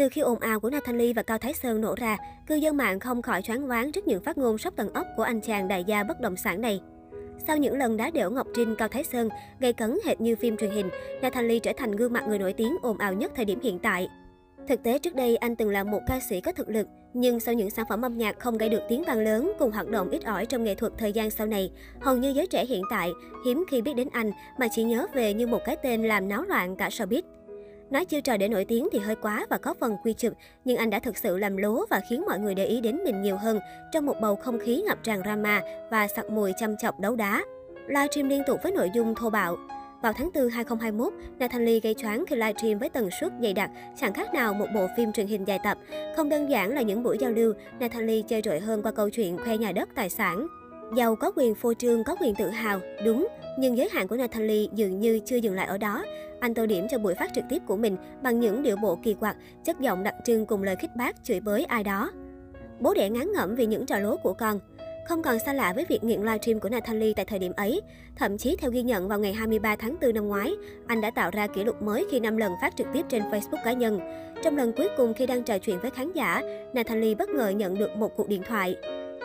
Từ khi ồn ào của Natalie và Cao Thái Sơn nổ ra, cư dân mạng không khỏi choáng váng trước những phát ngôn sốc tầng ốc của anh chàng đại gia bất động sản này. Sau những lần đá đểu Ngọc Trinh, Cao Thái Sơn gây cấn hệt như phim truyền hình, Natalie trở thành gương mặt người nổi tiếng ồn ào nhất thời điểm hiện tại. Thực tế trước đây anh từng là một ca sĩ có thực lực, nhưng sau những sản phẩm âm nhạc không gây được tiếng vang lớn cùng hoạt động ít ỏi trong nghệ thuật thời gian sau này, hầu như giới trẻ hiện tại hiếm khi biết đến anh mà chỉ nhớ về như một cái tên làm náo loạn cả showbiz. Nói chiêu trò để nổi tiếng thì hơi quá và có phần quy chụp, nhưng anh đã thực sự làm lố và khiến mọi người để ý đến mình nhiều hơn trong một bầu không khí ngập tràn drama và sặc mùi chăm chọc đấu đá. Livestream liên tục với nội dung thô bạo. Vào tháng 4 2021, nathalie gây choáng khi livestream với tần suất dày đặc, chẳng khác nào một bộ phim truyền hình dài tập. Không đơn giản là những buổi giao lưu, nathalie chơi rội hơn qua câu chuyện khoe nhà đất tài sản. Giàu có quyền phô trương, có quyền tự hào, đúng, nhưng giới hạn của Natalie dường như chưa dừng lại ở đó. Anh tô điểm cho buổi phát trực tiếp của mình bằng những điệu bộ kỳ quặc, chất giọng đặc trưng cùng lời khích bác chửi bới ai đó. Bố đẻ ngán ngẩm vì những trò lố của con. Không còn xa lạ với việc nghiện livestream của Nathalie tại thời điểm ấy. Thậm chí theo ghi nhận vào ngày 23 tháng 4 năm ngoái, anh đã tạo ra kỷ lục mới khi 5 lần phát trực tiếp trên Facebook cá nhân. Trong lần cuối cùng khi đang trò chuyện với khán giả, Nathalie bất ngờ nhận được một cuộc điện thoại.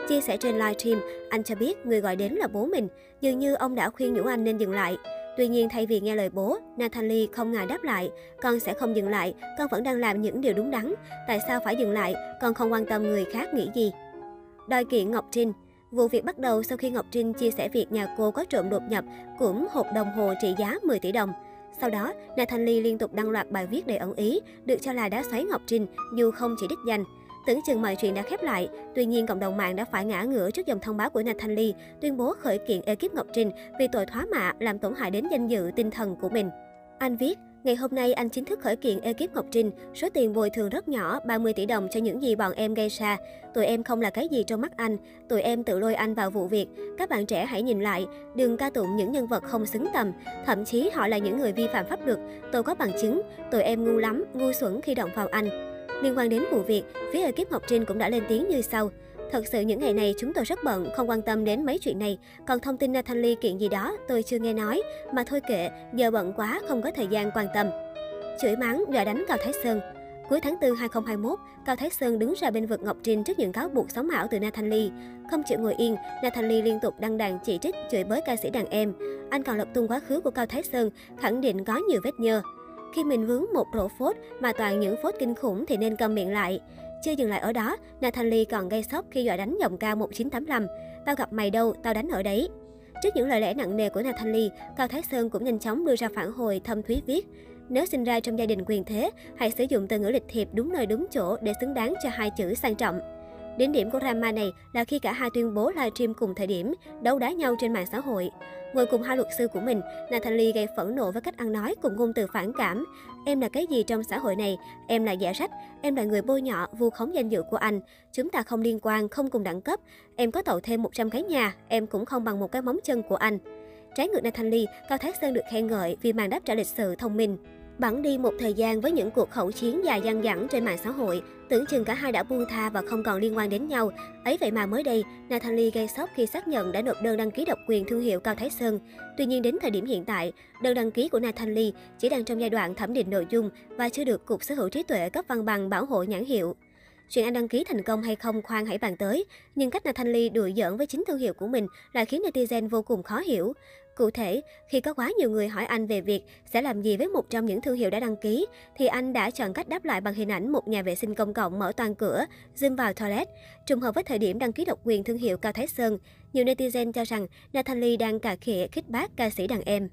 Chia sẻ trên livestream, anh cho biết người gọi đến là bố mình, dường như ông đã khuyên nhủ anh nên dừng lại. Tuy nhiên, thay vì nghe lời bố, Natalie không ngại đáp lại, con sẽ không dừng lại, con vẫn đang làm những điều đúng đắn. Tại sao phải dừng lại, con không quan tâm người khác nghĩ gì. Đòi kiện Ngọc Trinh Vụ việc bắt đầu sau khi Ngọc Trinh chia sẻ việc nhà cô có trộm đột nhập cũng hộp đồng hồ trị giá 10 tỷ đồng. Sau đó, Nathan liên tục đăng loạt bài viết đầy ẩn ý, được cho là đã xoáy Ngọc Trinh, dù không chỉ đích danh. Tưởng chừng mọi chuyện đã khép lại, tuy nhiên cộng đồng mạng đã phải ngã ngửa trước dòng thông báo của Nathan Lee tuyên bố khởi kiện ekip Ngọc Trinh vì tội thoá mạ làm tổn hại đến danh dự tinh thần của mình. Anh viết, Ngày hôm nay, anh chính thức khởi kiện ekip Ngọc Trinh. Số tiền bồi thường rất nhỏ, 30 tỷ đồng cho những gì bọn em gây ra. Tụi em không là cái gì trong mắt anh. Tụi em tự lôi anh vào vụ việc. Các bạn trẻ hãy nhìn lại, đừng ca tụng những nhân vật không xứng tầm. Thậm chí họ là những người vi phạm pháp luật. Tôi có bằng chứng. Tụi em ngu lắm, ngu xuẩn khi động vào anh. Liên quan đến vụ việc, phía ekip Ngọc Trinh cũng đã lên tiếng như sau. Thật sự những ngày này chúng tôi rất bận, không quan tâm đến mấy chuyện này. Còn thông tin Natalie kiện gì đó, tôi chưa nghe nói. Mà thôi kệ, giờ bận quá, không có thời gian quan tâm. Chửi mắng, đòi đánh Cao Thái Sơn. Cuối tháng 4 2021, Cao Thái Sơn đứng ra bên vực Ngọc Trinh trước những cáo buộc sống ảo từ Nathan Lee. Không chịu ngồi yên, Nathan Lee liên tục đăng đàn chỉ trích, chửi bới ca sĩ đàn em. Anh còn lập tung quá khứ của Cao Thái Sơn, khẳng định có nhiều vết nhơ. Khi mình vướng một rổ phốt mà toàn những phốt kinh khủng thì nên cầm miệng lại. Chưa dừng lại ở đó, Nathan còn gây sốc khi dọa đánh giọng ca 1985. Tao gặp mày đâu, tao đánh ở đấy. Trước những lời lẽ nặng nề của Nathan Cao Thái Sơn cũng nhanh chóng đưa ra phản hồi thâm thúy viết. Nếu sinh ra trong gia đình quyền thế, hãy sử dụng từ ngữ lịch thiệp đúng nơi đúng chỗ để xứng đáng cho hai chữ sang trọng. Đến điểm của drama này là khi cả hai tuyên bố livestream cùng thời điểm, đấu đá nhau trên mạng xã hội. Ngồi cùng hai luật sư của mình, Natalie gây phẫn nộ với cách ăn nói cùng ngôn từ phản cảm. Em là cái gì trong xã hội này? Em là giả sách, em là người bôi nhọ, vu khống danh dự của anh. Chúng ta không liên quan, không cùng đẳng cấp. Em có tậu thêm 100 cái nhà, em cũng không bằng một cái móng chân của anh. Trái ngược Natalie, Cao Thái Sơn được khen ngợi vì màn đáp trả lịch sự thông minh. Bẵng đi một thời gian với những cuộc khẩu chiến dài dằng dẳng trên mạng xã hội, tưởng chừng cả hai đã buông tha và không còn liên quan đến nhau. Ấy vậy mà mới đây, Natalie gây sốc khi xác nhận đã nộp đơn đăng ký độc quyền thương hiệu Cao Thái Sơn. Tuy nhiên đến thời điểm hiện tại, đơn đăng ký của Natalie chỉ đang trong giai đoạn thẩm định nội dung và chưa được Cục Sở hữu trí tuệ cấp văn bằng bảo hộ nhãn hiệu. Chuyện anh đăng ký thành công hay không khoan hãy bàn tới, nhưng cách Thanh Ly đùa giỡn với chính thương hiệu của mình lại khiến netizen vô cùng khó hiểu. Cụ thể, khi có quá nhiều người hỏi anh về việc sẽ làm gì với một trong những thương hiệu đã đăng ký, thì anh đã chọn cách đáp lại bằng hình ảnh một nhà vệ sinh công cộng mở toàn cửa, zoom vào toilet. Trùng hợp với thời điểm đăng ký độc quyền thương hiệu Cao Thái Sơn, nhiều netizen cho rằng Nathan đang cà khịa khích bác ca sĩ đàn em.